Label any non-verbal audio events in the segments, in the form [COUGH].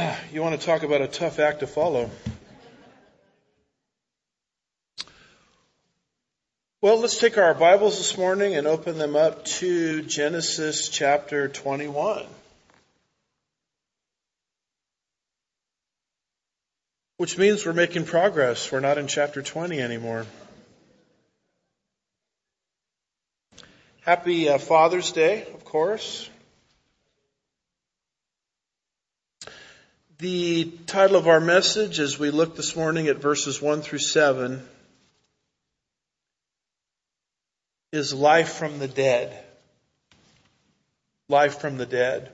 [SIGHS] You want to talk about a tough act to follow. Well, let's take our Bibles this morning and open them up to Genesis chapter 21. Which means we're making progress. We're not in chapter 20 anymore. Happy uh, Father's Day, of course. The title of our message as we look this morning at verses 1 through 7 is Life from the Dead. Life from the Dead.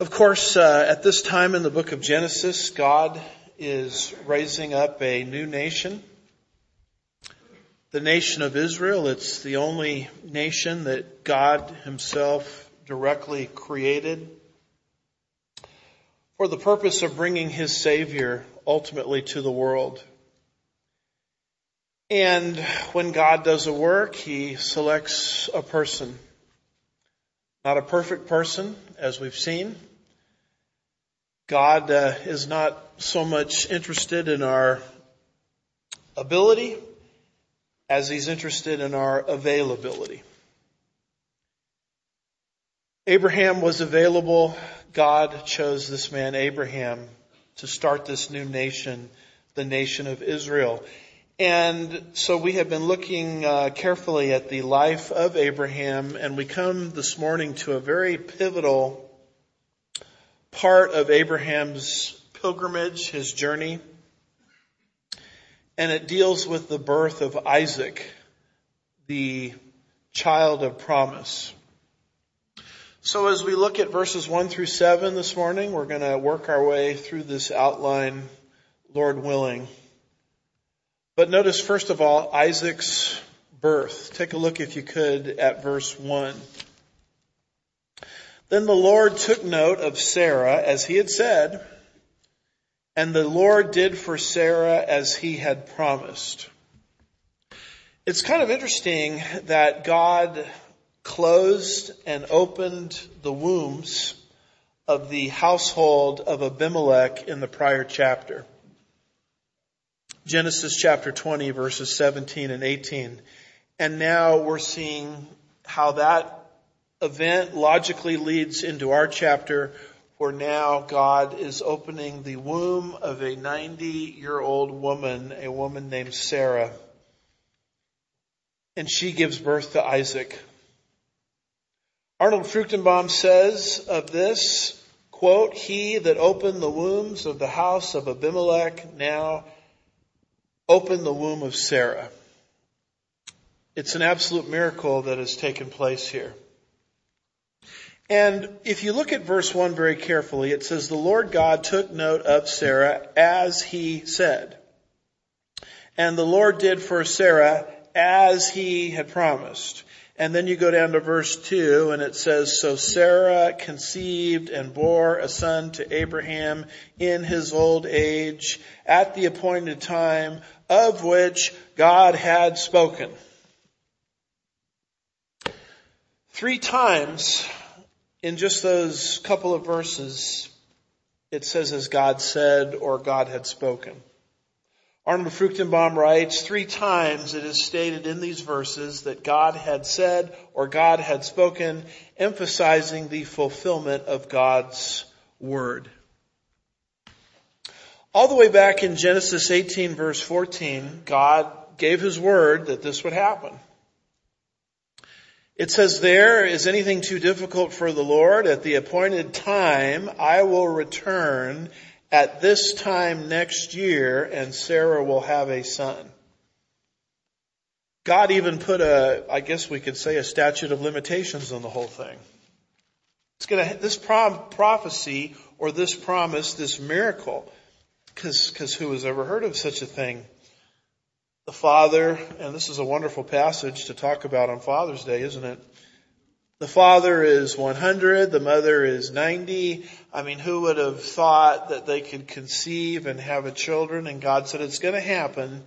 Of course, uh, at this time in the book of Genesis, God is raising up a new nation. The nation of Israel. It's the only nation that God himself directly created for the purpose of bringing his Savior ultimately to the world. And when God does a work, he selects a person not a perfect person, as we've seen. God uh, is not so much interested in our ability as he's interested in our availability. Abraham was available. God chose this man, Abraham, to start this new nation, the nation of Israel. And so we have been looking uh, carefully at the life of Abraham, and we come this morning to a very pivotal part of Abraham's pilgrimage, his journey. And it deals with the birth of Isaac, the child of promise. So as we look at verses 1 through 7 this morning, we're going to work our way through this outline, Lord willing. But notice first of all Isaac's birth. Take a look if you could at verse 1. Then the Lord took note of Sarah as he had said, and the Lord did for Sarah as he had promised. It's kind of interesting that God closed and opened the wombs of the household of Abimelech in the prior chapter. Genesis chapter 20 verses 17 and 18. And now we're seeing how that event logically leads into our chapter where now God is opening the womb of a 90 year old woman, a woman named Sarah. And she gives birth to Isaac. Arnold Fruchtenbaum says of this, quote, he that opened the wombs of the house of Abimelech now opened the womb of Sarah. It's an absolute miracle that has taken place here. And if you look at verse 1 very carefully, it says, The Lord God took note of Sarah as he said. And the Lord did for Sarah as he had promised. And then you go down to verse 2 and it says, So Sarah conceived and bore a son to Abraham in his old age at the appointed time of which God had spoken. Three times in just those couple of verses, it says as God said or God had spoken. Arnold Fruchtenbaum writes, three times it is stated in these verses that God had said or God had spoken, emphasizing the fulfillment of God's word. All the way back in Genesis 18 verse 14, God gave his word that this would happen. It says there, is anything too difficult for the Lord? At the appointed time, I will return at this time next year and Sarah will have a son. God even put a, I guess we could say a statute of limitations on the whole thing. It's gonna, this prom, prophecy or this promise, this miracle, cause, cause who has ever heard of such a thing? The father, and this is a wonderful passage to talk about on Father's Day, isn't it? The father is 100, the mother is 90. I mean, who would have thought that they could conceive and have a children? And God said it's going to happen.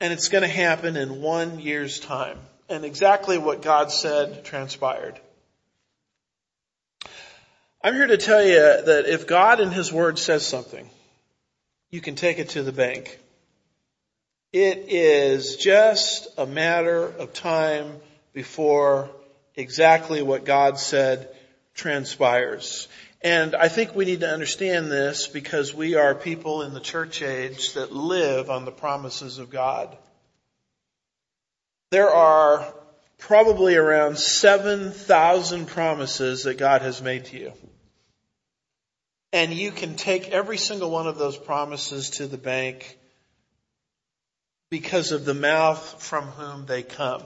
And it's going to happen in one year's time. And exactly what God said transpired. I'm here to tell you that if God in His Word says something, you can take it to the bank. It is just a matter of time before exactly what God said transpires. And I think we need to understand this because we are people in the church age that live on the promises of God. There are probably around 7,000 promises that God has made to you. And you can take every single one of those promises to the bank because of the mouth from whom they come.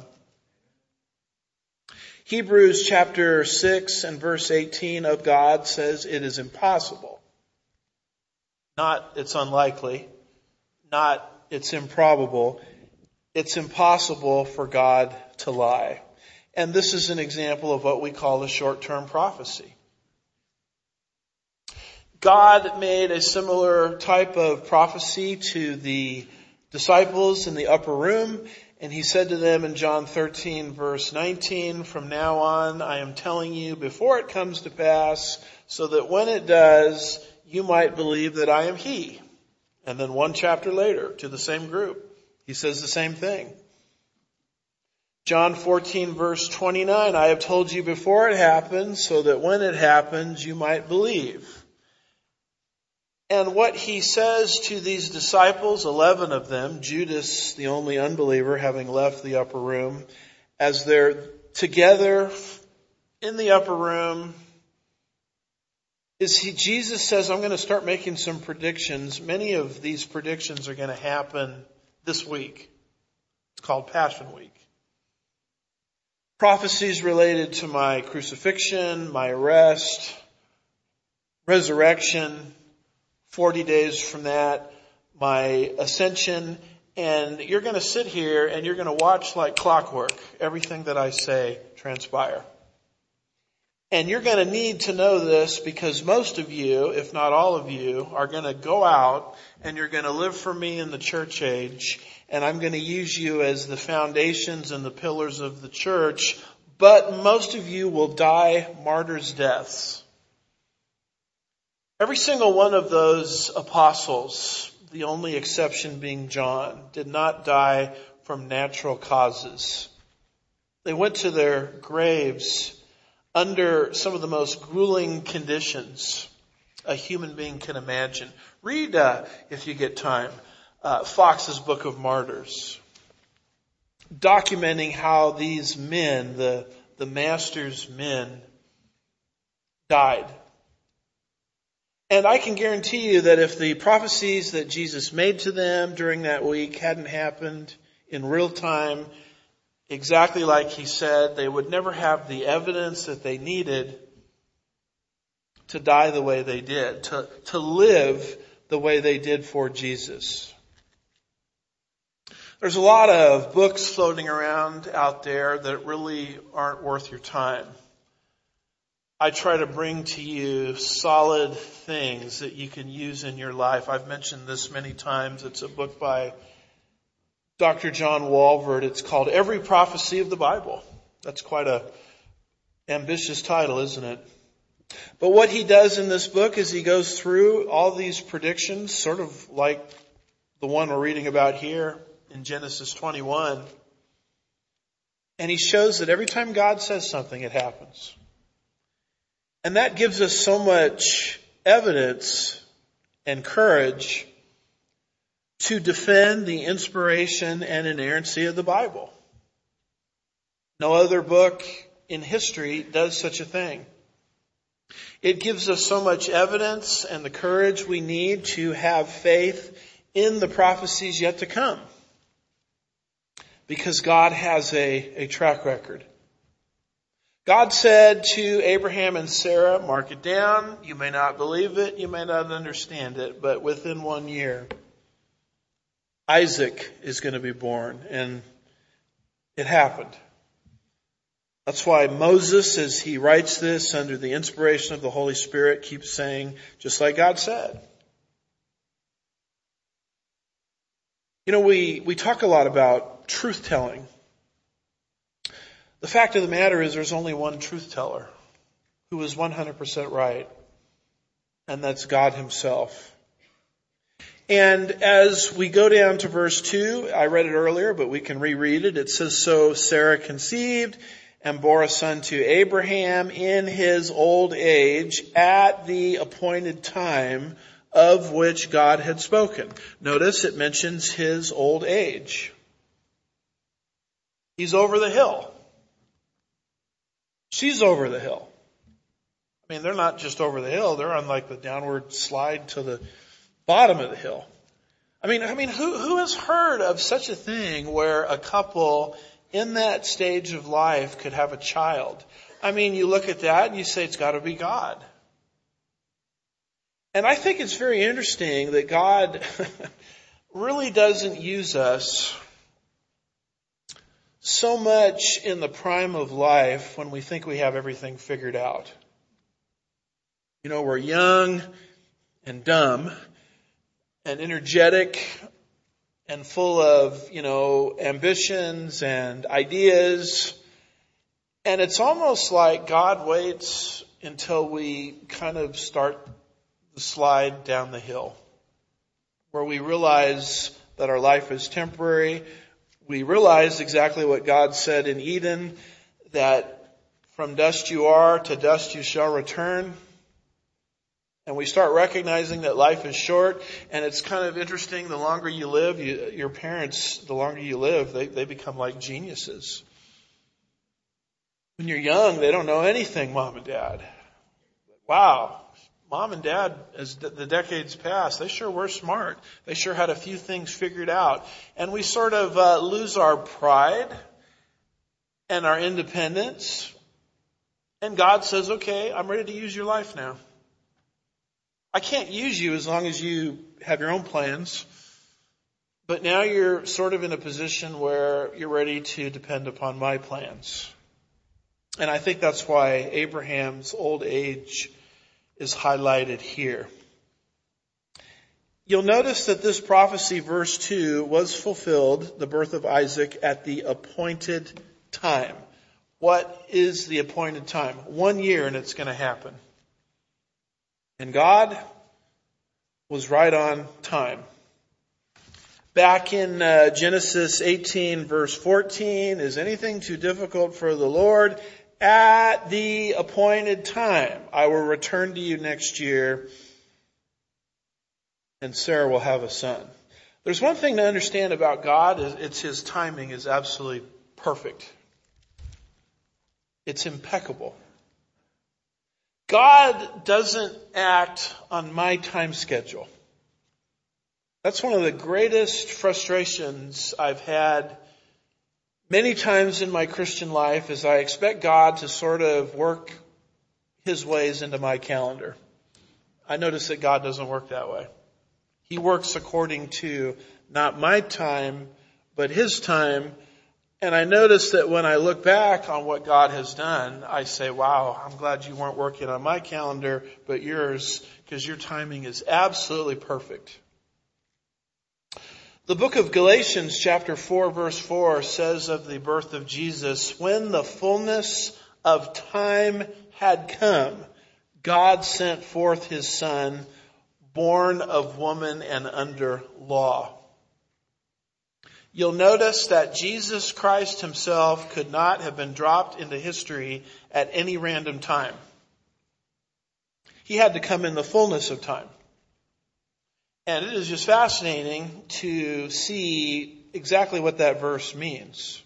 Hebrews chapter 6 and verse 18 of God says it is impossible. Not it's unlikely. Not it's improbable. It's impossible for God to lie. And this is an example of what we call a short-term prophecy. God made a similar type of prophecy to the disciples in the upper room, and he said to them in John 13 verse 19, from now on I am telling you before it comes to pass, so that when it does, you might believe that I am he. And then one chapter later, to the same group, he says the same thing. John 14 verse 29, I have told you before it happens, so that when it happens, you might believe. And what he says to these disciples, 11 of them, Judas, the only unbeliever, having left the upper room, as they're together in the upper room, is he, Jesus says, I'm going to start making some predictions. Many of these predictions are going to happen this week. It's called Passion Week. Prophecies related to my crucifixion, my arrest, resurrection, 40 days from that, my ascension, and you're going to sit here and you're going to watch like clockwork everything that I say transpire. And you're going to need to know this because most of you, if not all of you, are going to go out and you're going to live for me in the church age and I'm going to use you as the foundations and the pillars of the church, but most of you will die martyrs' deaths. Every single one of those apostles, the only exception being John, did not die from natural causes. They went to their graves under some of the most grueling conditions a human being can imagine. Read, uh, if you get time, uh, Fox's Book of Martyrs, documenting how these men, the, the master's men, died and I can guarantee you that if the prophecies that Jesus made to them during that week hadn't happened in real time, exactly like he said, they would never have the evidence that they needed to die the way they did, to, to live the way they did for Jesus. There's a lot of books floating around out there that really aren't worth your time. I try to bring to you solid things that you can use in your life. I've mentioned this many times. It's a book by Dr. John Walvoord. It's called Every Prophecy of the Bible. That's quite a ambitious title, isn't it? But what he does in this book is he goes through all these predictions, sort of like the one we're reading about here in Genesis 21. And he shows that every time God says something, it happens. And that gives us so much evidence and courage to defend the inspiration and inerrancy of the Bible. No other book in history does such a thing. It gives us so much evidence and the courage we need to have faith in the prophecies yet to come. Because God has a, a track record. God said to Abraham and Sarah, mark it down. You may not believe it. You may not understand it, but within one year, Isaac is going to be born. And it happened. That's why Moses, as he writes this under the inspiration of the Holy Spirit, keeps saying, just like God said. You know, we, we talk a lot about truth telling. The fact of the matter is there's only one truth teller. who is 100% right. And that's God himself. And as we go down to verse 2, I read it earlier, but we can reread it. It says, So Sarah conceived and bore a son to Abraham in his old age at the appointed time of which God had spoken. Notice it mentions his old age. He's over the hill. She's over the hill. I mean, they're not just over the hill, they're on like the downward slide to the bottom of the hill. I mean, I mean, who, who has heard of such a thing where a couple in that stage of life could have a child? I mean, you look at that and you say it's gotta be God. And I think it's very interesting that God [LAUGHS] really doesn't use us so much in the prime of life when we think we have everything figured out. You know, we're young and dumb and energetic and full of, you know, ambitions and ideas. And it's almost like God waits until we kind of start the slide down the hill where we realize that our life is temporary. We realize exactly what God said in Eden that from dust you are to dust you shall return. And we start recognizing that life is short, and it's kind of interesting. The longer you live, you, your parents, the longer you live, they, they become like geniuses. When you're young, they don't know anything, mom and dad. Wow, mom and dad, as the decades pass, they sure were smart. They sure had a few things figured out. And we sort of uh, lose our pride and our independence. And God says, okay, I'm ready to use your life now. I can't use you as long as you have your own plans. But now you're sort of in a position where you're ready to depend upon my plans. And I think that's why Abraham's old age is highlighted here. You'll notice that this prophecy, verse 2, was fulfilled, the birth of Isaac, at the appointed time. What is the appointed time? One year and it's going to happen. And God was right on time. Back in uh, Genesis 18 verse 14, is anything too difficult for the Lord? At the appointed time, I will return to you next year and Sarah will have a son. There's one thing to understand about God, it's His timing is absolutely perfect. It's impeccable. God doesn't act on my time schedule. That's one of the greatest frustrations I've had many times in my Christian life is I expect God to sort of work his ways into my calendar. I notice that God doesn't work that way. He works according to not my time, but his time and I notice that when I look back on what God has done, I say, wow, I'm glad you weren't working on my calendar, but yours, because your timing is absolutely perfect. The book of Galatians chapter 4 verse 4 says of the birth of Jesus, when the fullness of time had come, God sent forth his son, born of woman and under law. You'll notice that Jesus Christ himself could not have been dropped into history at any random time. He had to come in the fullness of time. And it is just fascinating to see exactly what that verse means.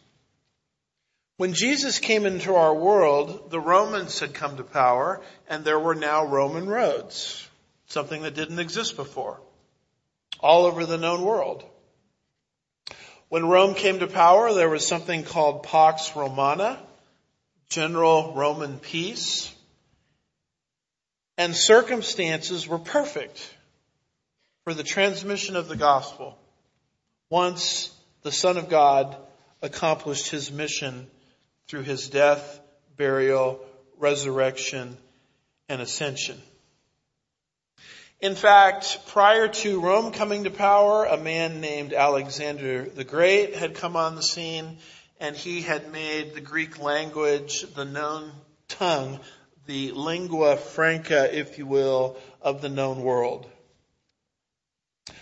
When Jesus came into our world, the Romans had come to power and there were now Roman roads. Something that didn't exist before. All over the known world. When Rome came to power, there was something called Pax Romana, general Roman peace, and circumstances were perfect for the transmission of the gospel once the Son of God accomplished his mission through his death, burial, resurrection, and ascension. In fact, prior to Rome coming to power, a man named Alexander the Great had come on the scene and he had made the Greek language the known tongue the lingua franca, if you will, of the known world.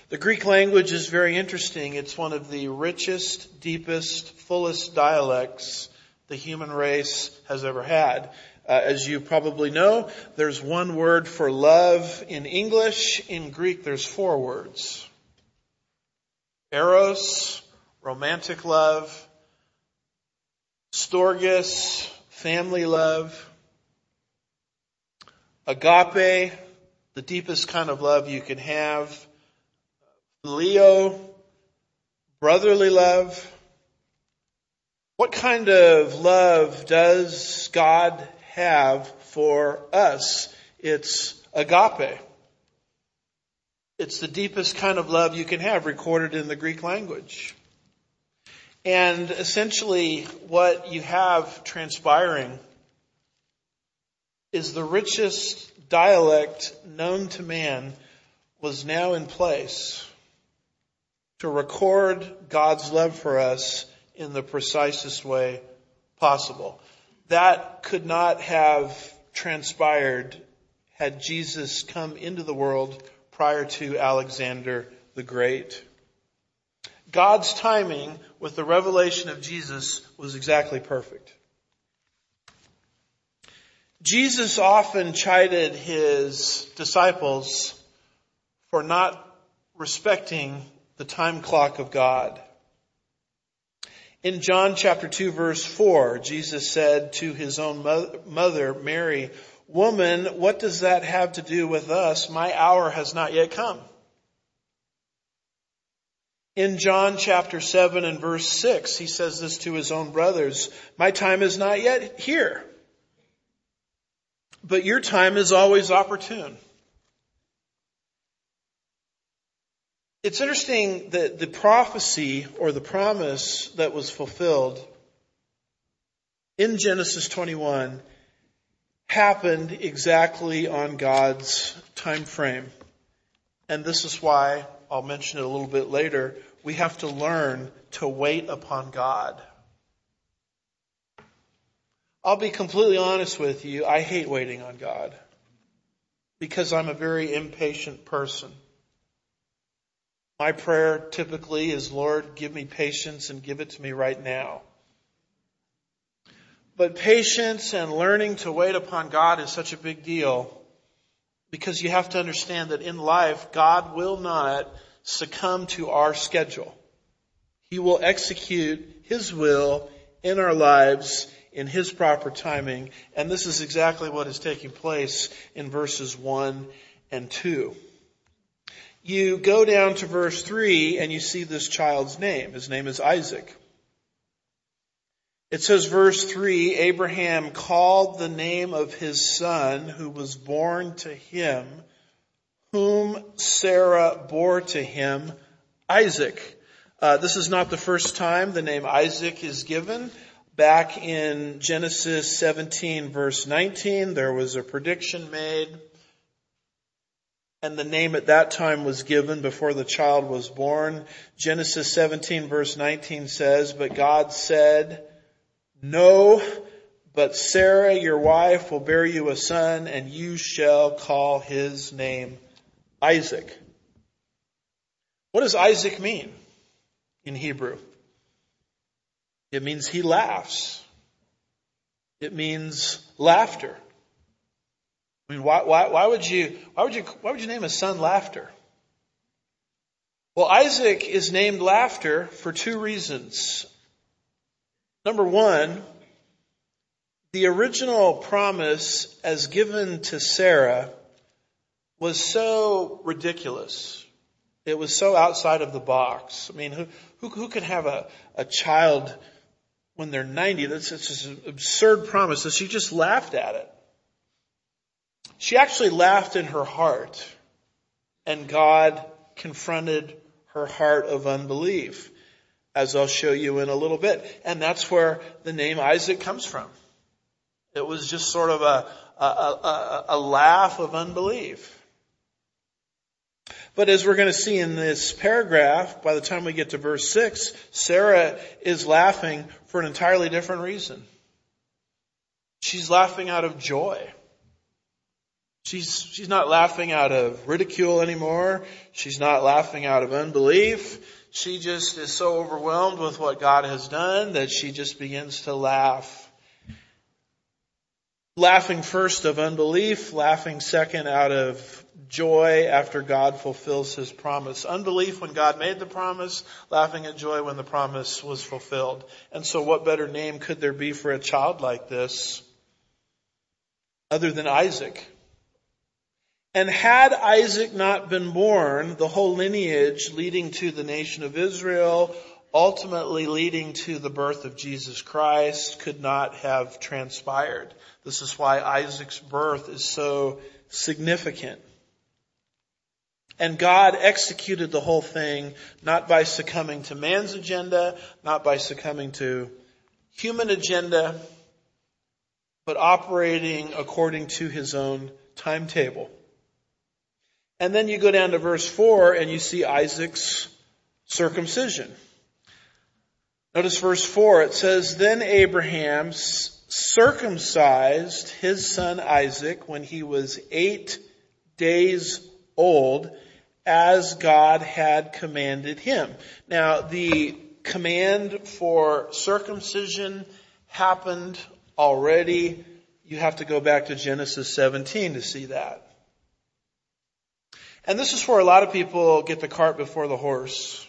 The Greek language is very interesting. It's one of the richest, deepest, fullest dialects the human race has ever had. Uh, as you probably know, there's one word for love in English. In Greek, there's four words. Eros, romantic love. Storgis, family love. Agape, the deepest kind of love you can have. Leo, brotherly love. What kind of love does God have for us? It's agape. It's the deepest kind of love you can have recorded in the Greek language. And essentially what you have transpiring is the richest dialect known to man was now in place to record God's love for us in the precisest way possible. That could not have transpired had Jesus come into the world prior to Alexander the Great. God's timing with the revelation of Jesus was exactly perfect. Jesus often chided his disciples for not respecting the time clock of God. In John chapter 2 verse 4, Jesus said to his own mother, Mary, Woman, what does that have to do with us? My hour has not yet come. In John chapter 7 and verse 6, he says this to his own brothers, My time is not yet here, but your time is always opportune. It's interesting that the prophecy or the promise that was fulfilled in Genesis 21 happened exactly on God's time frame. And this is why, I'll mention it a little bit later, we have to learn to wait upon God. I'll be completely honest with you, I hate waiting on God because I'm a very impatient person. My prayer typically is, Lord, give me patience and give it to me right now. But patience and learning to wait upon God is such a big deal because you have to understand that in life, God will not succumb to our schedule. He will execute His will in our lives in His proper timing. And this is exactly what is taking place in verses 1 and 2 you go down to verse 3 and you see this child's name. His name is Isaac. It says verse 3, Abraham called the name of his son who was born to him, whom Sarah bore to him, Isaac. Uh, this is not the first time the name Isaac is given. Back in Genesis 17 verse 19, there was a prediction made and the name at that time was given before the child was born. Genesis 17 verse 19 says, but God said, no, but Sarah, your wife, will bear you a son and you shall call his name Isaac. What does Isaac mean in Hebrew? It means he laughs. It means laughter. I mean, why, why, why would you, why would you, why would you name a son Laughter? Well, Isaac is named Laughter for two reasons. Number one, the original promise as given to Sarah was so ridiculous. It was so outside of the box. I mean, who, who, who could have a, a child when they're 90? That's such an absurd promise she just laughed at it. She actually laughed in her heart, and God confronted her heart of unbelief, as I'll show you in a little bit. And that's where the name Isaac comes from. It was just sort of a, a, a, a laugh of unbelief. But as we're going to see in this paragraph, by the time we get to verse 6, Sarah is laughing for an entirely different reason. She's laughing out of joy. She's, she's not laughing out of ridicule anymore. She's not laughing out of unbelief. She just is so overwhelmed with what God has done that she just begins to laugh. Laughing first of unbelief, laughing second out of joy after God fulfills his promise. Unbelief when God made the promise, laughing at joy when the promise was fulfilled. And so what better name could there be for a child like this other than Isaac? And had Isaac not been born, the whole lineage leading to the nation of Israel, ultimately leading to the birth of Jesus Christ, could not have transpired. This is why Isaac's birth is so significant. And God executed the whole thing not by succumbing to man's agenda, not by succumbing to human agenda, but operating according to his own timetable. And then you go down to verse 4 and you see Isaac's circumcision. Notice verse 4, it says, Then Abraham circumcised his son Isaac when he was eight days old as God had commanded him. Now, the command for circumcision happened already. You have to go back to Genesis 17 to see that. And this is where a lot of people get the cart before the horse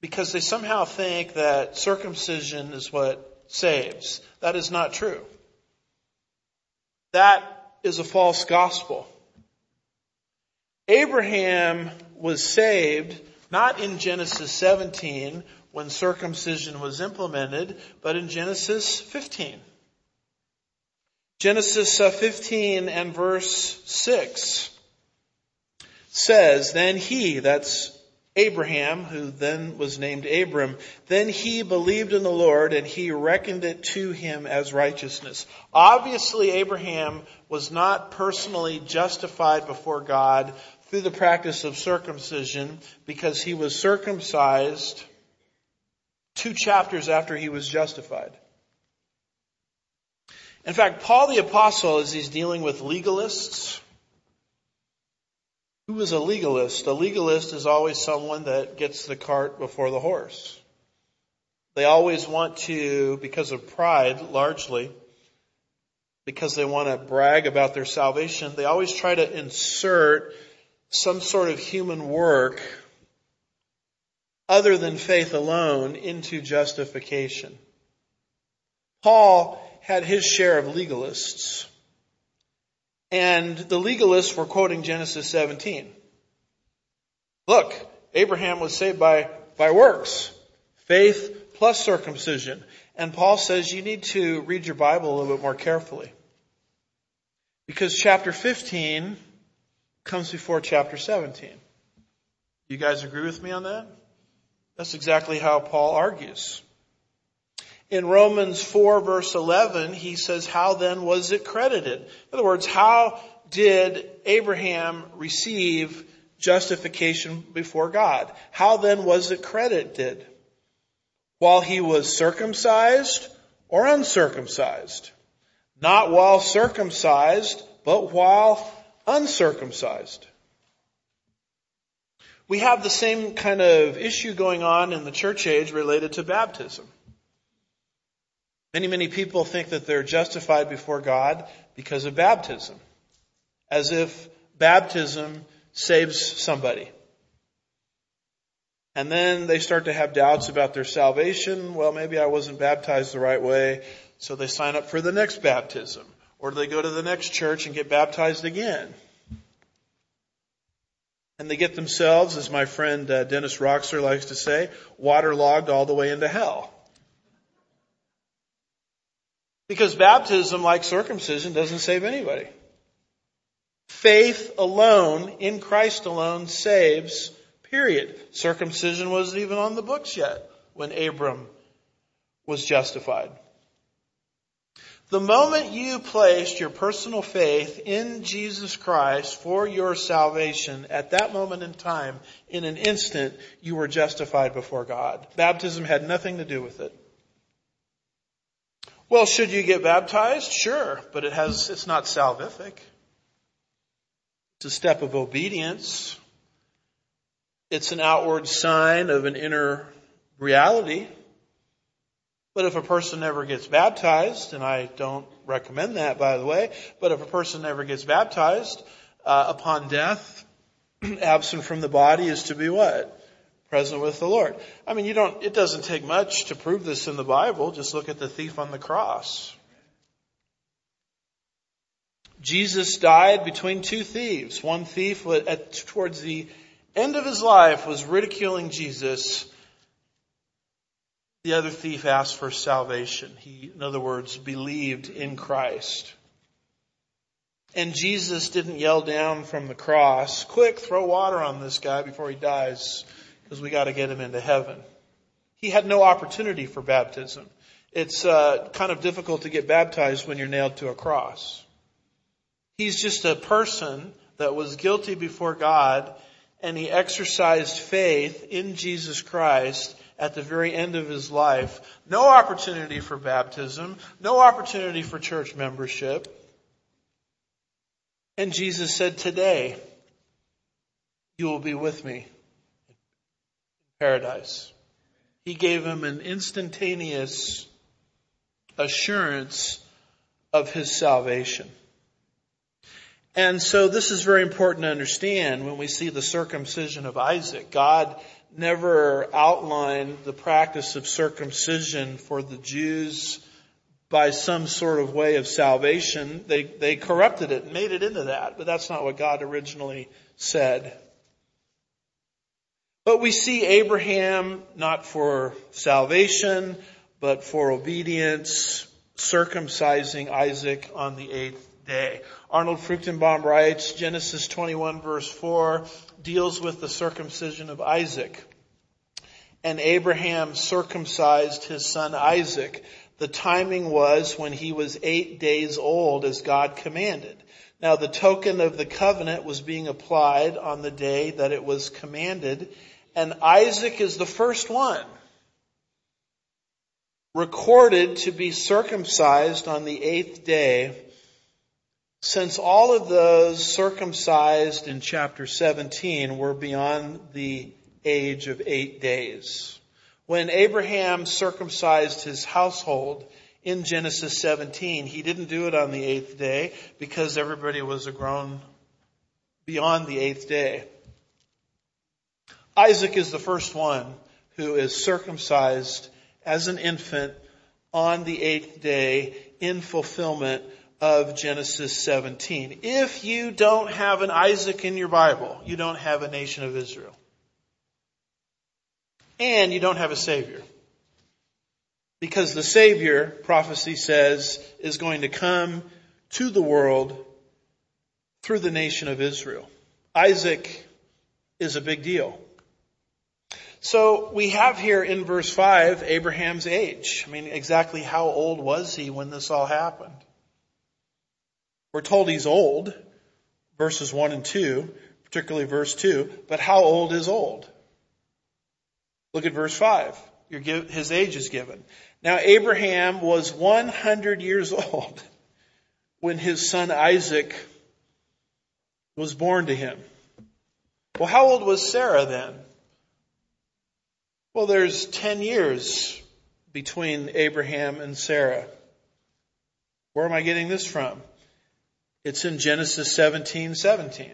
because they somehow think that circumcision is what saves. That is not true. That is a false gospel. Abraham was saved not in Genesis 17 when circumcision was implemented, but in Genesis 15. Genesis 15 and verse 6 says, Then he, that's Abraham, who then was named Abram, then he believed in the Lord and he reckoned it to him as righteousness. Obviously, Abraham was not personally justified before God through the practice of circumcision because he was circumcised two chapters after he was justified. In fact, Paul the apostle, as he's dealing with legalists, who is a legalist? A legalist is always someone that gets the cart before the horse. They always want to, because of pride largely, because they want to brag about their salvation, they always try to insert some sort of human work other than faith alone into justification. Paul had his share of legalists. And the legalists were quoting Genesis 17. Look, Abraham was saved by, by works. Faith plus circumcision. And Paul says you need to read your Bible a little bit more carefully. Because chapter 15 comes before chapter 17. You guys agree with me on that? That's exactly how Paul argues. In Romans 4 verse 11, he says, how then was it credited? In other words, how did Abraham receive justification before God? How then was it credited? While he was circumcised or uncircumcised? Not while circumcised, but while uncircumcised. We have the same kind of issue going on in the church age related to baptism. Many, many people think that they're justified before God because of baptism. As if baptism saves somebody. And then they start to have doubts about their salvation. Well, maybe I wasn't baptized the right way, so they sign up for the next baptism. Or they go to the next church and get baptized again? And they get themselves, as my friend uh, Dennis Rokser likes to say, waterlogged all the way into hell. Because baptism, like circumcision, doesn't save anybody. Faith alone, in Christ alone, saves, period. Circumcision wasn't even on the books yet when Abram was justified. The moment you placed your personal faith in Jesus Christ for your salvation, at that moment in time, in an instant, you were justified before God. Baptism had nothing to do with it. Well, should you get baptized? Sure, but it has, it's not salvific. It's a step of obedience. It's an outward sign of an inner reality. But if a person never gets baptized, and I don't recommend that by the way, but if a person never gets baptized, uh, upon death, [CLEARS THROAT] absent from the body is to be what? Present with the Lord. I mean, you don't, it doesn't take much to prove this in the Bible. Just look at the thief on the cross. Jesus died between two thieves. One thief at, towards the end of his life was ridiculing Jesus. The other thief asked for salvation. He, in other words, believed in Christ. And Jesus didn't yell down from the cross, quick, throw water on this guy before he dies, because we gotta get him into heaven. He had no opportunity for baptism. It's uh, kind of difficult to get baptized when you're nailed to a cross. He's just a person that was guilty before God and he exercised faith in Jesus Christ at the very end of his life. No opportunity for baptism, no opportunity for church membership. And Jesus said, today you will be with me paradise. He gave him an instantaneous assurance of his salvation. And so this is very important to understand when we see the circumcision of Isaac. God never outlined the practice of circumcision for the Jews by some sort of way of salvation. They, they corrupted it and made it into that, but that's not what God originally said. But we see Abraham not for salvation, but for obedience, circumcising Isaac on the eighth day. Arnold Fruchtenbaum writes, Genesis 21 verse 4 deals with the circumcision of Isaac. And Abraham circumcised his son Isaac. The timing was when he was eight days old as God commanded. Now the token of the covenant was being applied on the day that it was commanded. And Isaac is the first one recorded to be circumcised on the eighth day since all of those circumcised in chapter 17 were beyond the age of eight days. When Abraham circumcised his household in Genesis 17, he didn't do it on the eighth day because everybody was a grown beyond the eighth day. Isaac is the first one who is circumcised as an infant on the eighth day in fulfillment of Genesis 17. If you don't have an Isaac in your Bible, you don't have a nation of Israel. And you don't have a Savior. Because the Savior, prophecy says, is going to come to the world through the nation of Israel. Isaac is a big deal. So we have here in verse 5 Abraham's age. I mean, exactly how old was he when this all happened? We're told he's old, verses 1 and 2, particularly verse 2, but how old is old? Look at verse 5. his age is given. Now Abraham was 100 years old when his son Isaac was born to him. Well, how old was Sarah then? Well, there's 10 years between Abraham and Sarah. Where am I getting this from? It's in Genesis 17, 17.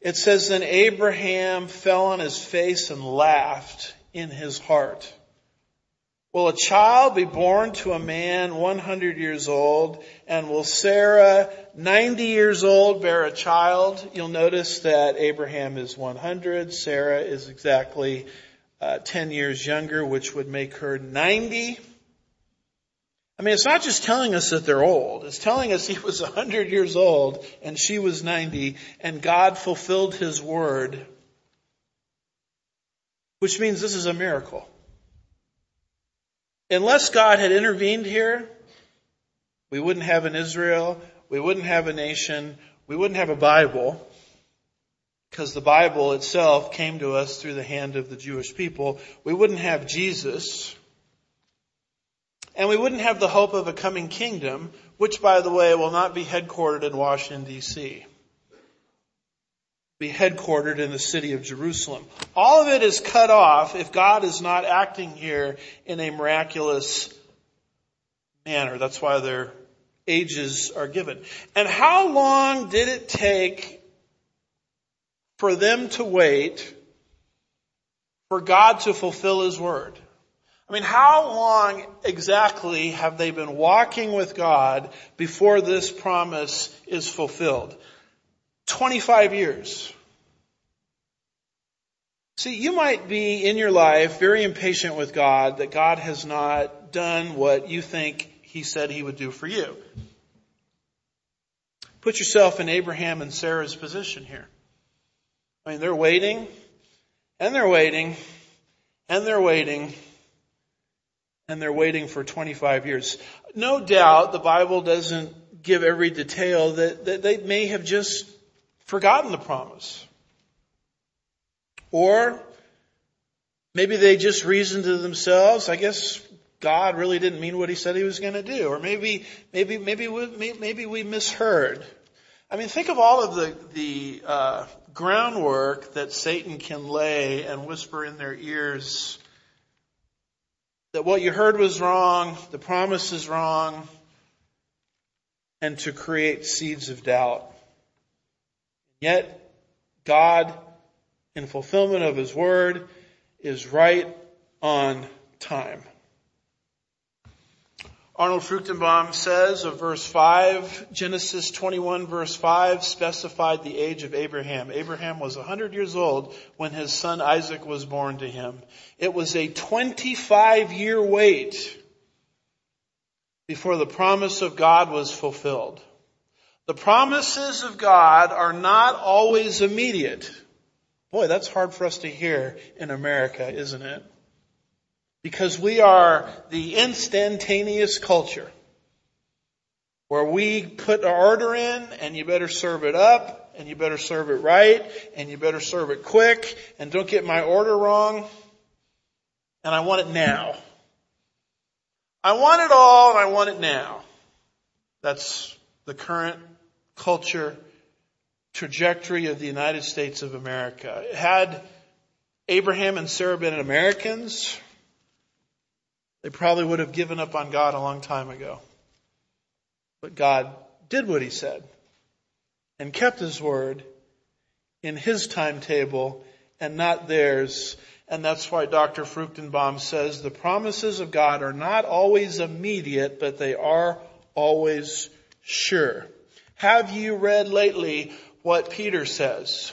It says, then Abraham fell on his face and laughed in his heart. Will a child be born to a man 100 years old? And will Sarah, 90 years old, bear a child? You'll notice that Abraham is 100. Sarah is exactly uh, 10 years younger, which would make her 90. I mean, it's not just telling us that they're old. It's telling us he was 100 years old and she was 90 and God fulfilled his word. Which means this is a miracle. Unless God had intervened here, we wouldn't have an Israel, we wouldn't have a nation, we wouldn't have a Bible, because the Bible itself came to us through the hand of the Jewish people. We wouldn't have Jesus, and we wouldn't have the hope of a coming kingdom, which by the way will not be headquartered in Washington DC. Be headquartered in the city of Jerusalem. All of it is cut off if God is not acting here in a miraculous manner. That's why their ages are given. And how long did it take for them to wait for God to fulfill His word? I mean, how long exactly have they been walking with God before this promise is fulfilled? 25 years. See, you might be in your life very impatient with God that God has not done what you think He said He would do for you. Put yourself in Abraham and Sarah's position here. I mean, they're waiting, and they're waiting, and they're waiting, and they're waiting for 25 years. No doubt the Bible doesn't give every detail that, that they may have just forgotten the promise. Or maybe they just reasoned to themselves, I guess God really didn't mean what he said he was going to do. Or maybe, maybe, maybe, we, maybe we misheard. I mean, think of all of the, the, uh, groundwork that Satan can lay and whisper in their ears that what you heard was wrong, the promise is wrong, and to create seeds of doubt. Yet, God, in fulfillment of His Word, is right on time. Arnold Fruchtenbaum says of verse 5, Genesis 21 verse 5 specified the age of Abraham. Abraham was 100 years old when his son Isaac was born to him. It was a 25 year wait before the promise of God was fulfilled. The promises of God are not always immediate. Boy, that's hard for us to hear in America, isn't it? Because we are the instantaneous culture where we put our order in and you better serve it up and you better serve it right and you better serve it quick and don't get my order wrong. And I want it now. I want it all and I want it now. That's the current culture trajectory of the United States of America. Had Abraham and Sarah been Americans, they probably would have given up on God a long time ago. But God did what He said and kept His word in His timetable and not theirs. And that's why Dr. Fruchtenbaum says the promises of God are not always immediate, but they are always sure. Have you read lately what Peter says?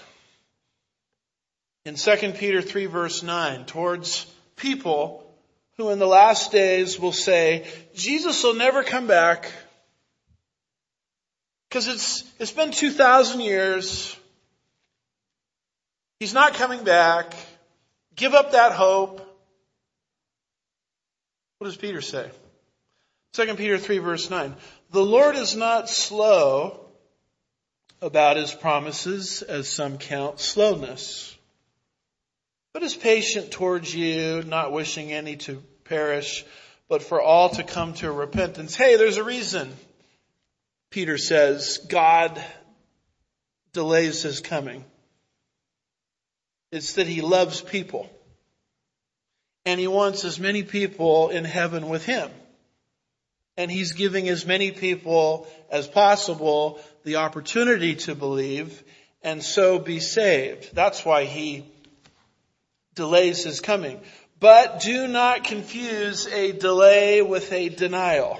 In 2 Peter 3 verse 9, towards people who in the last days will say, Jesus will never come back because it's, it's been 2,000 years. He's not coming back. Give up that hope. What does Peter say? 2 Peter 3 verse 9. The Lord is not slow about his promises as some count slowness but is patient towards you, not wishing any to perish, but for all to come to repentance. Hey, there's a reason, Peter says, God delays his coming. It's that he loves people. And he wants as many people in heaven with him. And he's giving as many people as possible the opportunity to believe and so be saved. That's why he delays his coming. But do not confuse a delay with a denial.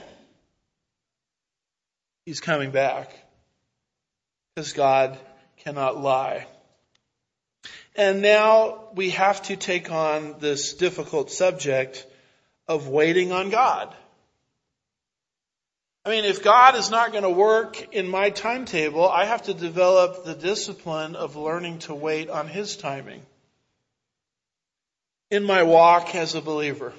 He's coming back. Because God cannot lie. And now we have to take on this difficult subject of waiting on God. I mean, if God is not going to work in my timetable, I have to develop the discipline of learning to wait on His timing in my walk as a believer.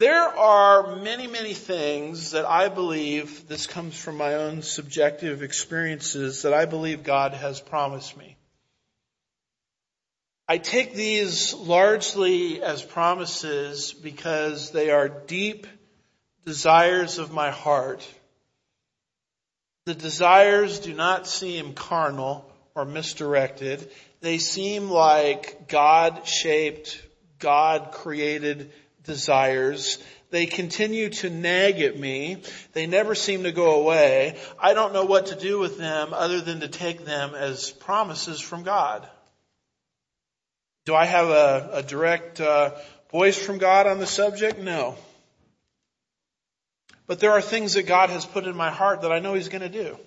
There are many, many things that I believe, this comes from my own subjective experiences, that I believe God has promised me. I take these largely as promises because they are deep desires of my heart. The desires do not seem carnal or misdirected. They seem like God shaped, God created desires. They continue to nag at me. They never seem to go away. I don't know what to do with them other than to take them as promises from God. Do I have a, a direct uh, voice from God on the subject? No. But there are things that God has put in my heart that I know He's going to do.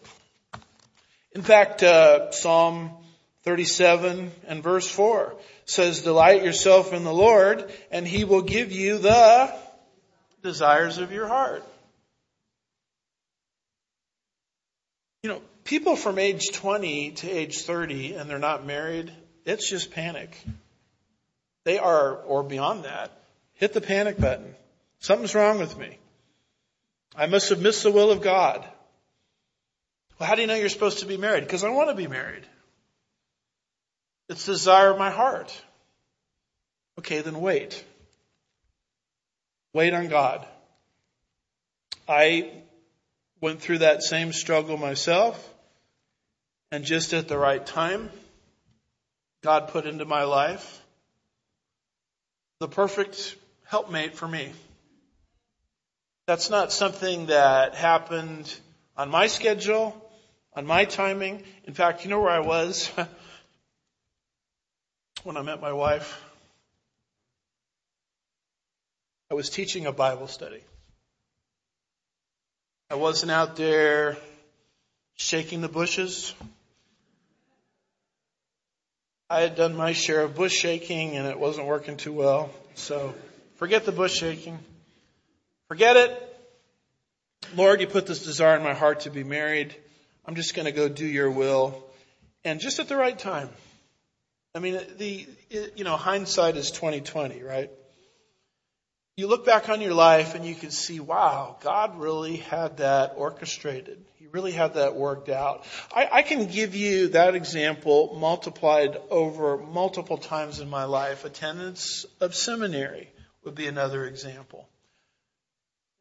In fact, uh, Psalm 37 and verse 4 says, Delight yourself in the Lord, and He will give you the desires of your heart. You know, people from age 20 to age 30 and they're not married, it's just panic. They are, or beyond that, hit the panic button. Something's wrong with me. I must have missed the will of God. Well, how do you know you're supposed to be married? Because I want to be married. It's the desire of my heart. Okay, then wait. Wait on God. I went through that same struggle myself, and just at the right time, God put into my life the perfect helpmate for me. That's not something that happened on my schedule, on my timing. In fact, you know where I was [LAUGHS] when I met my wife? I was teaching a Bible study. I wasn't out there shaking the bushes. I had done my share of bush shaking and it wasn't working too well. So forget the bush shaking. Forget it. Lord, you put this desire in my heart to be married. I'm just going to go do your will. And just at the right time. I mean, the, you know, hindsight is 2020, right? you look back on your life and you can see, wow, God really had that orchestrated. He really had that worked out. I, I, can give you that example multiplied over multiple times in my life. Attendance of seminary would be another example.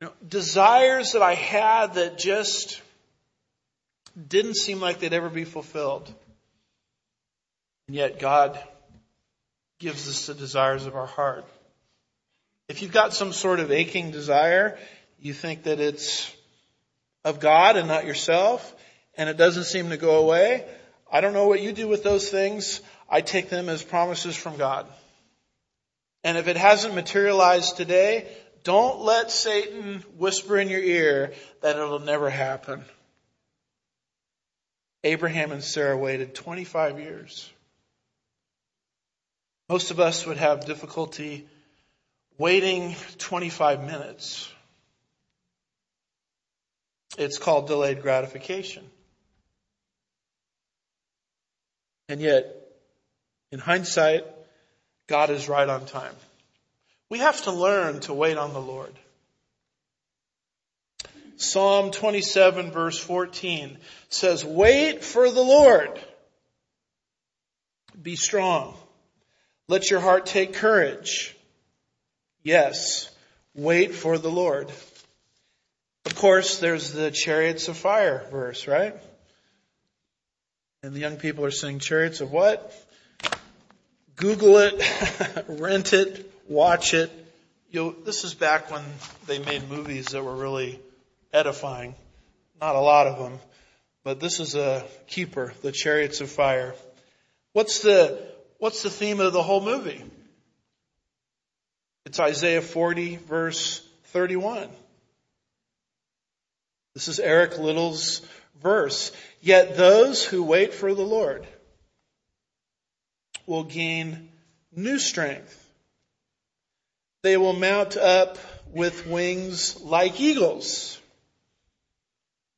Know, desires that I had that just didn't seem like they'd ever be fulfilled. And yet God gives us the desires of our heart. If you've got some sort of aching desire, you think that it's of God and not yourself, and it doesn't seem to go away, I don't know what you do with those things. I take them as promises from God. And if it hasn't materialized today, don't let Satan whisper in your ear that it'll never happen. Abraham and Sarah waited 25 years. Most of us would have difficulty waiting 25 minutes. It's called delayed gratification. And yet, in hindsight, God is right on time. We have to learn to wait on the Lord. Psalm 27 verse 14 says, wait for the Lord. Be strong. Let your heart take courage. Yes, wait for the Lord. Of course, there's the chariots of fire verse, right? And the young people are saying, chariots of what? Google it, [LAUGHS] rent it, watch it. You know, this is back when they made movies that were really edifying. Not a lot of them, but this is a keeper, the chariots of fire. What's the, what's the theme of the whole movie? It's Isaiah 40 verse 31. This is Eric Liddell's verse. Yet those who wait for the Lord will gain new strength. They will mount up with wings like eagles.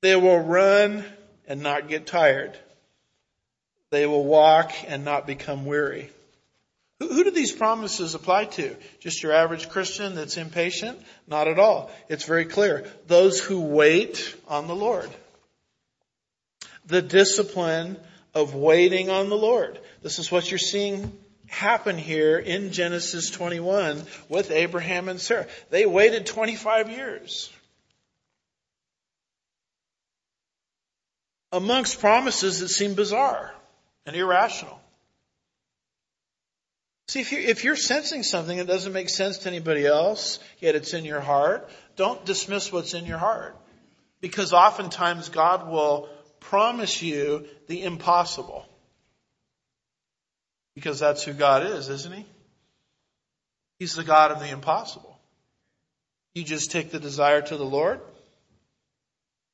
They will run and not get tired. They will walk and not become weary. Who, who do these promises apply to? Just your average Christian that's impatient? Not at all. It's very clear. Those who wait on the Lord. The discipline of waiting on the Lord. This is what you're seeing happen here in Genesis 21 with Abraham and Sarah. They waited 25 years. Amongst promises that seem bizarre. and irrational. See, if, you, if you're sensing something that doesn't make sense to anybody else, yet it's in your heart, don't dismiss what's in your heart. Because oftentimes God will promise you the impossible. Because that's who God is, isn't He? He's the God of the impossible. You just take the desire to the Lord.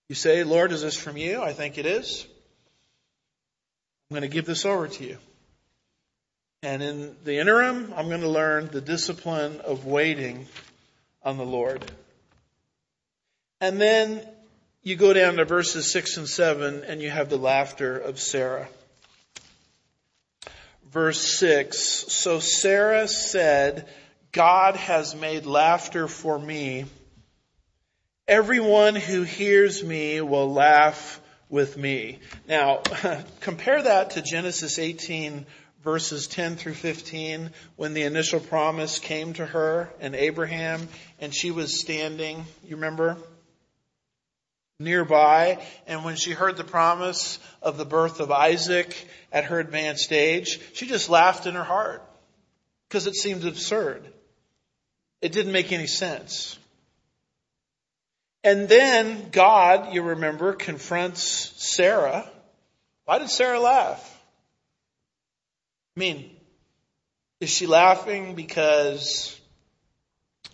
You say, Lord, is this from you? I think it is. I'm going to give this over to you. And in the interim, I'm going to learn the discipline of waiting on the Lord. And then you go down to verses 6 and 7 and you have the laughter of Sarah. Verse 6, so Sarah said, God has made laughter for me. Everyone who hears me will laugh with me. Now, [LAUGHS] compare that to Genesis 18 verses 10 through 15 when the initial promise came to her and Abraham and she was standing, you remember? Nearby, and when she heard the promise of the birth of Isaac at her advanced age, she just laughed in her heart because it seemed absurd. It didn't make any sense. And then God, you remember, confronts Sarah. Why did Sarah laugh? I mean, is she laughing because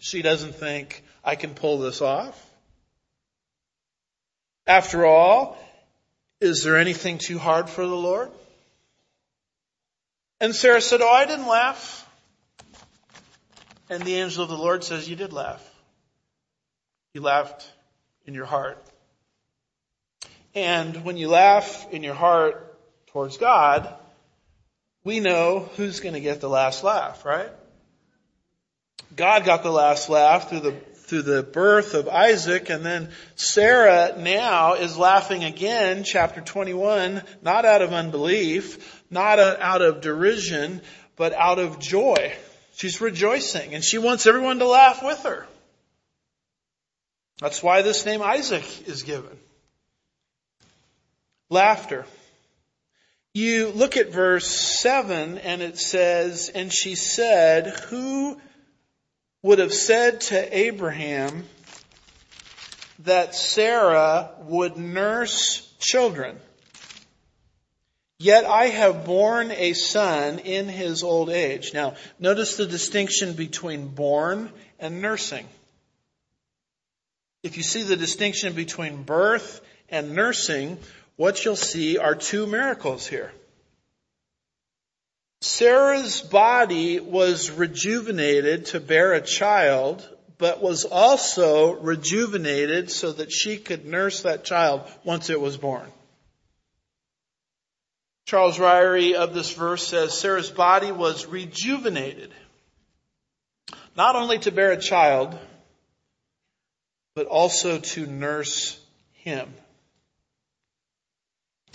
she doesn't think I can pull this off? After all, is there anything too hard for the Lord? And Sarah said, Oh, I didn't laugh. And the angel of the Lord says, You did laugh. You laughed in your heart. And when you laugh in your heart towards God, we know who's going to get the last laugh, right? God got the last laugh through the through the birth of Isaac and then Sarah now is laughing again, chapter 21, not out of unbelief, not out of derision, but out of joy. She's rejoicing and she wants everyone to laugh with her. That's why this name Isaac is given. Laughter. You look at verse 7 and it says, And she said, Who would have said to Abraham that Sarah would nurse children? Yet I have borne a son in his old age. Now, notice the distinction between born and nursing. If you see the distinction between birth and nursing, what you'll see are two miracles here. Sarah's body was rejuvenated to bear a child, but was also rejuvenated so that she could nurse that child once it was born. Charles Ryrie of this verse says Sarah's body was rejuvenated, not only to bear a child, but also to nurse him.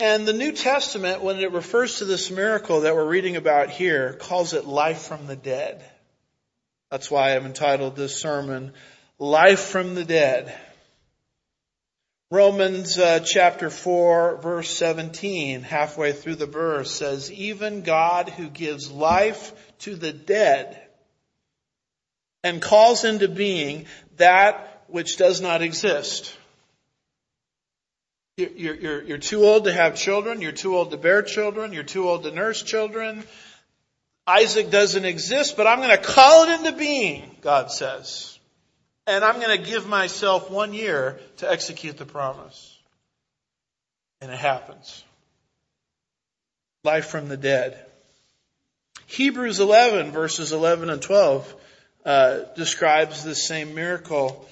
And the New Testament, when it refers to this miracle that we're reading about here, calls it life from the dead. That's why I've entitled this sermon, Life from the Dead. Romans uh, chapter 4 verse 17, halfway through the verse says, even God who gives life to the dead and calls into being that which does not exist. You're, you're, you're too old to have children. You're too old to bear children. You're too old to nurse children. Isaac doesn't exist, but I'm going to call it into being, God says. And I'm going to give myself one year to execute the promise. And it happens. Life from the dead. Hebrews 11 verses 11 and 12 uh, describes this same miracle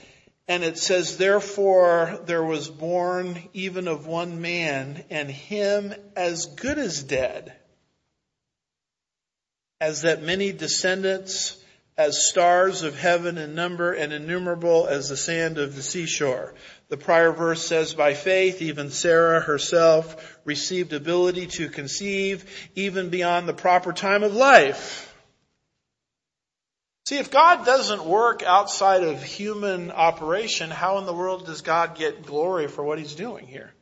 and it says, therefore there was born even of one man and him as good as dead, as that many descendants as stars of heaven in number and innumerable as the sand of the seashore. The prior verse says, by faith, even Sarah herself received ability to conceive even beyond the proper time of life. See, if God doesn't work outside of human operation, how in the world does God get glory for what he's doing here?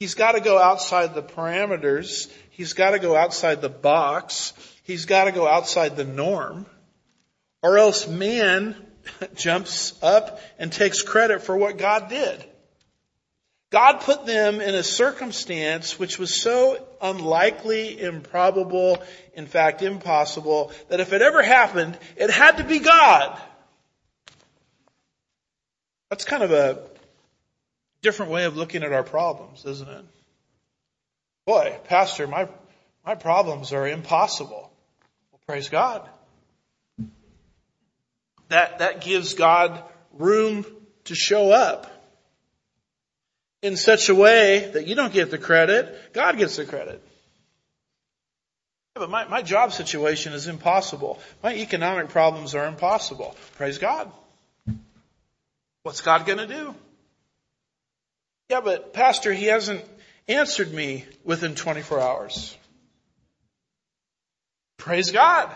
He's got to go outside the parameters. He's got to go outside the box. He's got to go outside the norm. Or else man [LAUGHS] jumps up and takes credit for what God did. God put them in a circumstance which was so unlikely, improbable, in fact impossible, that if it ever happened, it had to be God. That's kind of a different way of looking at our problems, isn't it? Boy, Pastor, my, my problems are impossible. Well, praise God. That, that gives God room to show up in such a way that you don't get the credit, God gets the credit. But my, my job situation is impossible. My economic problems are impossible. Praise God. What's God gonna do? Yeah, but Pastor, He hasn't answered me within 24 hours. Praise God.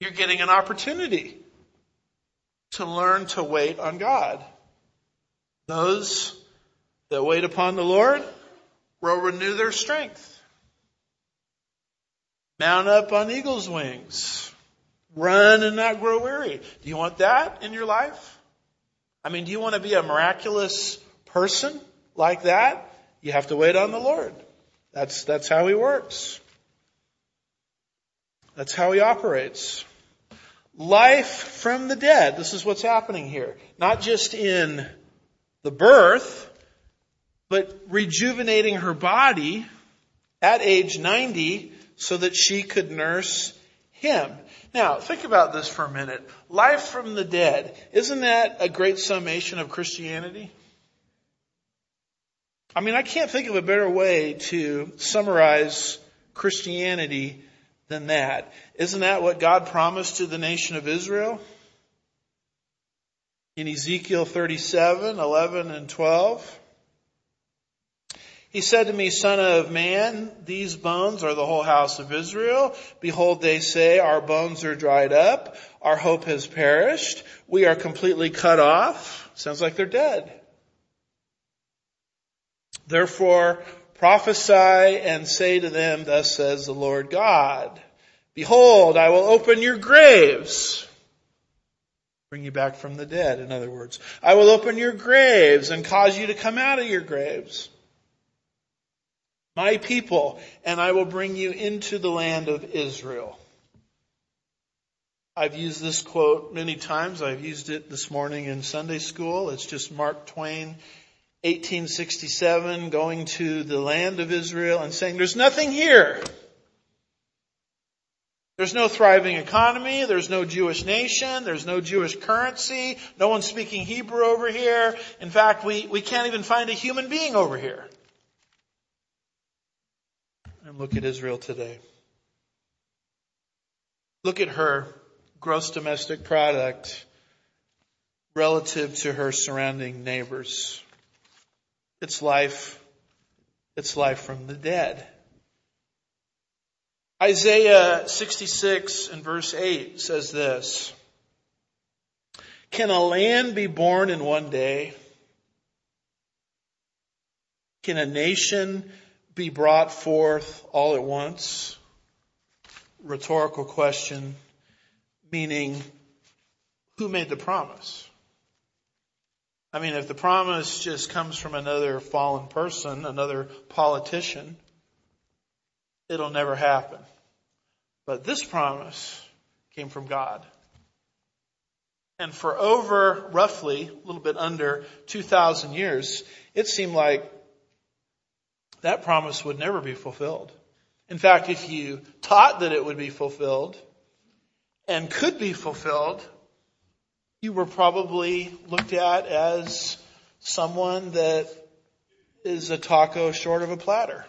You're getting an opportunity to learn to wait on God. Those that wait upon the Lord will renew their strength. Mount up on eagle's wings. Run and not grow weary. Do you want that in your life? I mean, do you want to be a miraculous person like that? You have to wait on the Lord. That's, that's how He works. That's how He operates. Life from the dead. This is what's happening here. Not just in the birth, but rejuvenating her body at age 90 so that she could nurse him. Now, think about this for a minute. Life from the dead. Isn't that a great summation of Christianity? I mean, I can't think of a better way to summarize Christianity than that. Isn't that what God promised to the nation of Israel? In Ezekiel 37, 11 and 12. He said to me, son of man, these bones are the whole house of Israel. Behold, they say, our bones are dried up. Our hope has perished. We are completely cut off. Sounds like they're dead. Therefore, prophesy and say to them, thus says the Lord God, behold, I will open your graves Bring you back from the dead, in other words. I will open your graves and cause you to come out of your graves. My people, and I will bring you into the land of Israel. I've used this quote many times. I've used it this morning in Sunday school. It's just Mark Twain, 1867, going to the land of Israel and saying, there's nothing here. There's no thriving economy. There's no Jewish nation. There's no Jewish currency. No one's speaking Hebrew over here. In fact, we, we can't even find a human being over here. And look at Israel today. Look at her gross domestic product relative to her surrounding neighbors. It's life. It's life from the dead. Isaiah 66 and verse 8 says this. Can a land be born in one day? Can a nation be brought forth all at once? Rhetorical question, meaning who made the promise? I mean, if the promise just comes from another fallen person, another politician, it'll never happen. But this promise came from God. And for over roughly, a little bit under 2,000 years, it seemed like that promise would never be fulfilled. In fact, if you taught that it would be fulfilled and could be fulfilled, you were probably looked at as someone that is a taco short of a platter.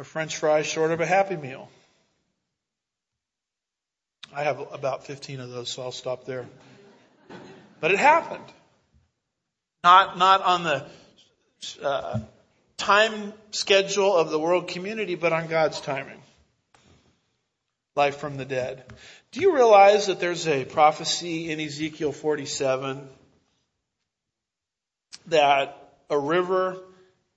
A french fry short of a happy meal. I have about 15 of those, so I'll stop there. But it happened. Not, not on the uh, time schedule of the world community, but on God's timing. Life from the dead. Do you realize that there's a prophecy in Ezekiel 47 that a river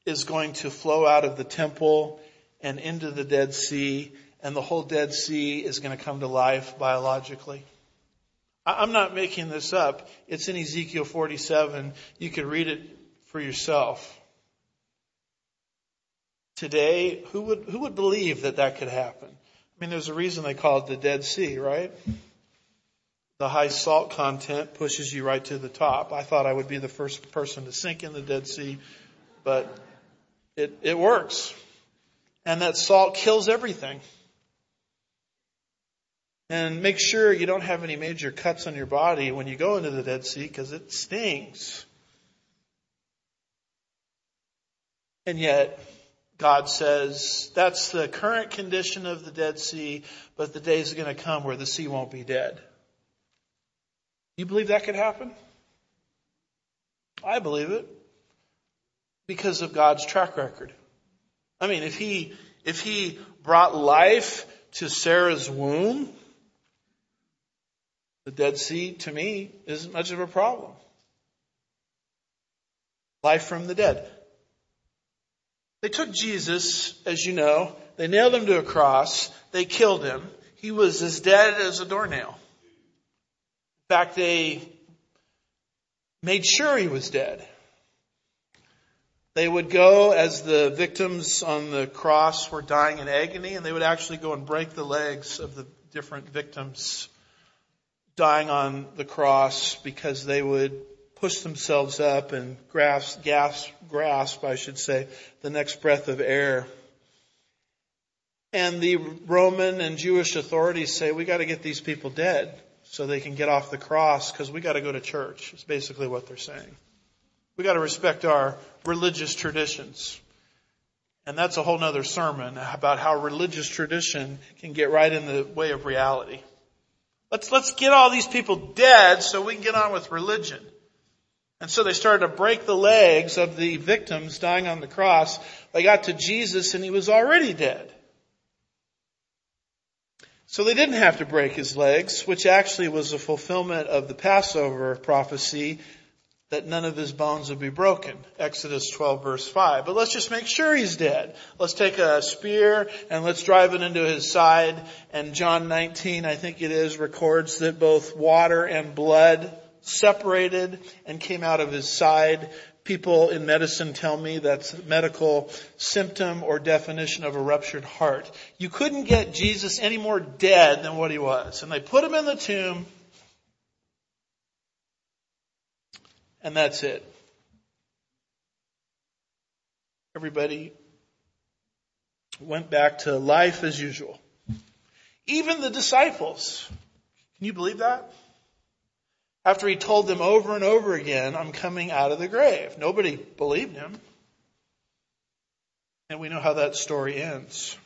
is going to flow out of the temple and into the Dead Sea, and the whole Dead Sea is going to come to life biologically. I'm not making this up. It's in Ezekiel 47. You can read it for yourself. Today, who would, who would believe that that could happen? I mean, there's a reason they call it the Dead Sea, right? The high salt content pushes you right to the top. I thought I would be the first person to sink in the Dead Sea, but it, it works. And that salt kills everything. And make sure you don't have any major cuts on your body when you go into the Dead Sea because it stings. And yet, God says that's the current condition of the Dead Sea, but the days are going to come where the sea won't be dead. You believe that could happen? I believe it because of God's track record. I mean, if he, if he brought life to Sarah's womb, the Dead Sea to me isn't much of a problem. Life from the dead. They took Jesus, as you know, they nailed him to a cross, they killed him. He was as dead as a doornail. In fact, they made sure he was dead. They would go as the victims on the cross were dying in agony, and they would actually go and break the legs of the different victims dying on the cross because they would push themselves up and grasp, gasp, grasp, I should say, the next breath of air. And the Roman and Jewish authorities say, we gotta get these people dead so they can get off the cross because we gotta go to church. It's basically what they're saying. We got to respect our religious traditions. And that's a whole nother sermon about how religious tradition can get right in the way of reality. Let's, let's get all these people dead so we can get on with religion. And so they started to break the legs of the victims dying on the cross. They got to Jesus and he was already dead. So they didn't have to break his legs, which actually was a fulfillment of the Passover prophecy that none of his bones would be broken. Exodus 12 verse 5. But let's just make sure he's dead. Let's take a spear and let's drive it into his side. And John 19, I think it is, records that both water and blood separated and came out of his side. People in medicine tell me that's a medical symptom or definition of a ruptured heart. You couldn't get Jesus any more dead than what he was. And they put him in the tomb And that's it. Everybody went back to life as usual. Even the disciples. Can you believe that? After he told them over and over again, I'm coming out of the grave. Nobody believed him. And we know how that story ends.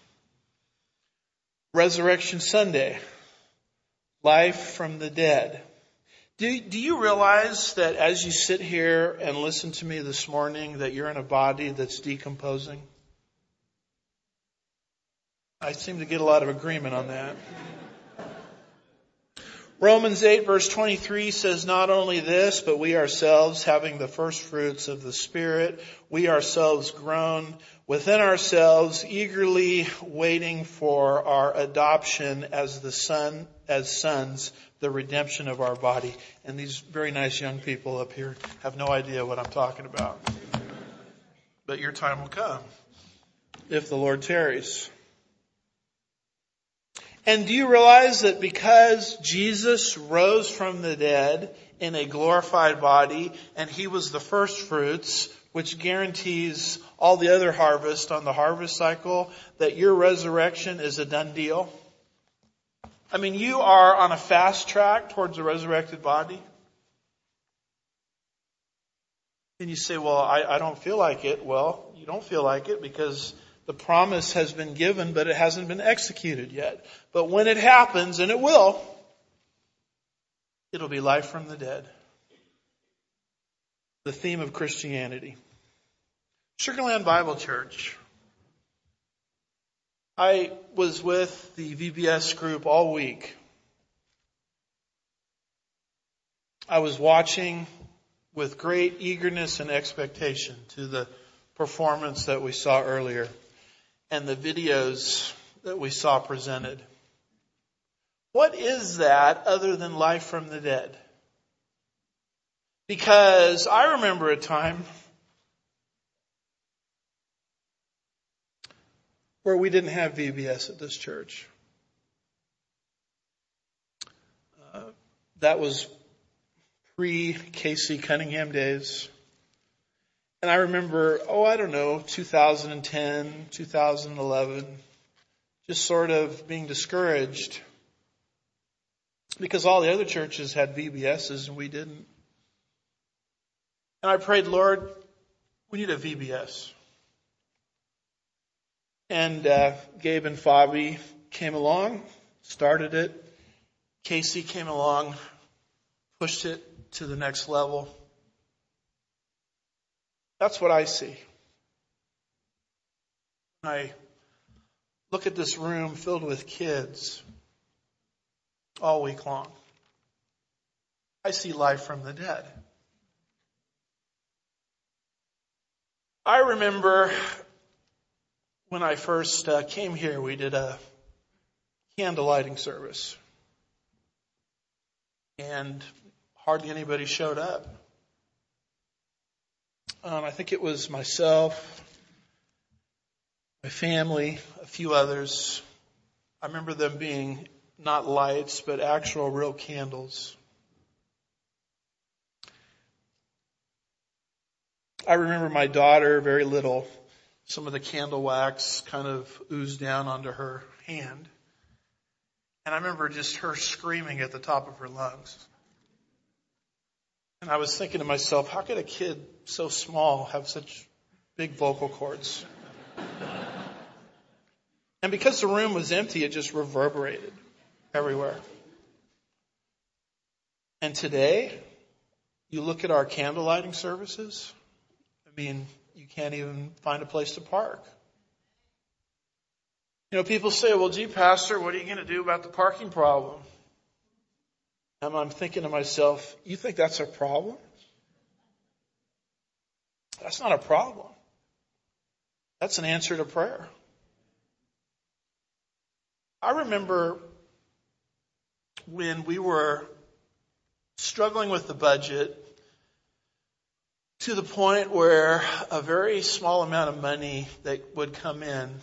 Resurrection Sunday. Life from the dead. Do, do you realize that as you sit here and listen to me this morning that you're in a body that's decomposing? I seem to get a lot of agreement on that. Romans 8 verse 23 says not only this, but we ourselves having the first fruits of the Spirit, we ourselves groan within ourselves, eagerly waiting for our adoption as the son, as sons, the redemption of our body. And these very nice young people up here have no idea what I'm talking about. But your time will come if the Lord tarries. And do you realize that because Jesus rose from the dead in a glorified body and he was the first fruits, which guarantees all the other harvest on the harvest cycle, that your resurrection is a done deal? I mean, you are on a fast track towards a resurrected body. And you say, well, I, I don't feel like it. Well, you don't feel like it because the promise has been given, but it hasn't been executed yet. But when it happens, and it will, it'll be life from the dead. The theme of Christianity. Sugarland Bible Church I was with the VBS group all week. I was watching with great eagerness and expectation to the performance that we saw earlier and the videos that we saw presented. What is that other than life from the dead? Because I remember a time where we didn't have VBS at this church. Uh, that was pre Casey Cunningham days. And I remember, oh, I don't know, 2010, 2011, just sort of being discouraged because all the other churches had VBSs and we didn't. And I prayed, Lord, we need a VBS. And uh, Gabe and Fabi came along, started it. Casey came along, pushed it to the next level. That's what I see. I look at this room filled with kids all week long. I see life from the dead. I remember when I first uh, came here, we did a candle lighting service. And hardly anybody showed up. Um, I think it was myself, my family, a few others. I remember them being not lights, but actual real candles. I remember my daughter, very little, some of the candle wax kind of oozed down onto her hand. And I remember just her screaming at the top of her lungs. And I was thinking to myself, how could a kid so small have such big vocal cords? and because the room was empty, it just reverberated everywhere. And today, you look at our candle lighting services, mean, you can't even find a place to park. You know, people say, well, gee, Pastor, what are you going to do about the parking problem? And I'm thinking to myself, you think that's a problem? That's not a problem. That's an answer to prayer. I remember when we were struggling with the budget to the point where a very small amount of money that would come in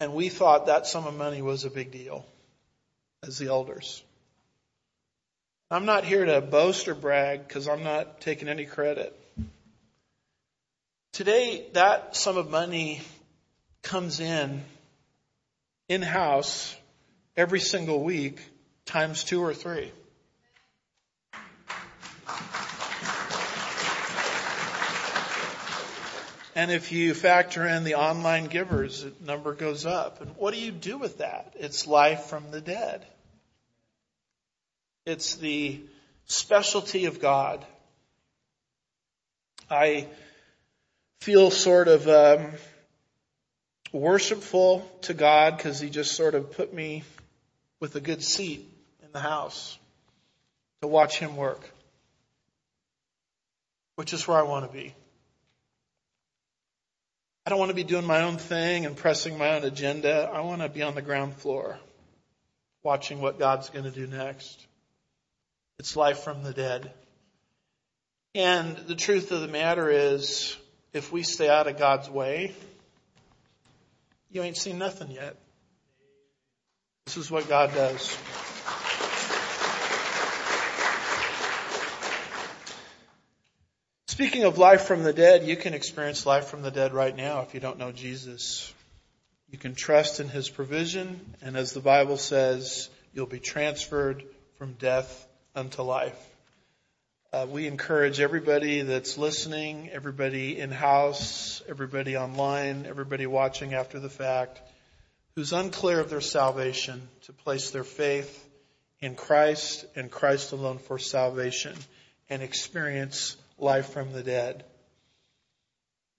and we thought that sum of money was a big deal as the elders. I'm not here to boast or brag because I'm not taking any credit. Today, that sum of money comes in in house every single week times two or three. And if you factor in the online givers, the number goes up. And what do you do with that? It's life from the dead. It's the specialty of God. I feel sort of um, worshipful to God because He just sort of put me with a good seat in the house to watch Him work, which is where I want to be. I don't want to be doing my own thing and pressing my own agenda. I want to be on the ground floor watching what God's going to do next. It's life from the dead. And the truth of the matter is, if we stay out of God's way, you ain't seen nothing yet. This is what God does. Speaking of life from the dead, you can experience life from the dead right now if you don't know Jesus. You can trust in His provision, and as the Bible says, you'll be transferred from death unto life. Uh, we encourage everybody that's listening, everybody in house, everybody online, everybody watching after the fact, who's unclear of their salvation to place their faith in Christ and Christ alone for salvation and experience life from the dead.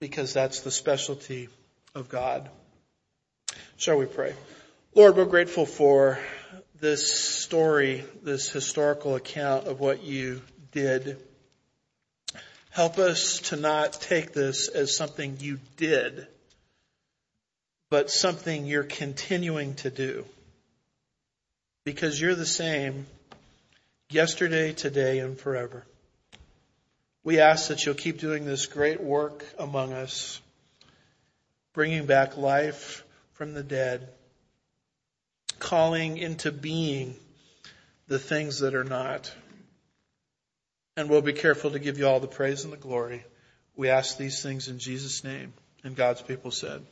Because that's the specialty of God. Shall we pray? Lord, we're grateful for this story, this historical account of what you did. Help us to not take this as something you did, but something you're continuing to do. Because you're the same yesterday, today, and forever. We ask that you'll keep doing this great work among us, bringing back life from the dead, calling into being the things that are not. And we'll be careful to give you all the praise and the glory. We ask these things in Jesus' name. And God's people said,